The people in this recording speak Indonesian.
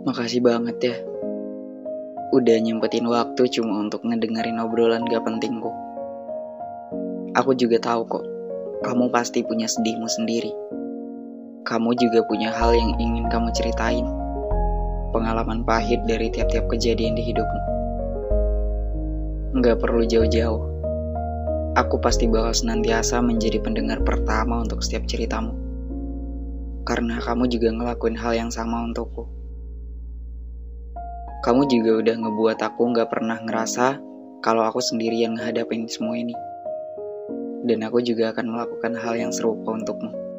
Makasih banget ya. Udah nyempetin waktu cuma untuk ngedengerin obrolan gak pentingku. Aku juga tahu kok, kamu pasti punya sedihmu sendiri. Kamu juga punya hal yang ingin kamu ceritain. Pengalaman pahit dari tiap-tiap kejadian di hidupmu. Nggak perlu jauh-jauh. Aku pasti bakal senantiasa menjadi pendengar pertama untuk setiap ceritamu. Karena kamu juga ngelakuin hal yang sama untukku. Kamu juga udah ngebuat aku nggak pernah ngerasa kalau aku sendiri yang ngehadapin semua ini. Dan aku juga akan melakukan hal yang serupa untukmu.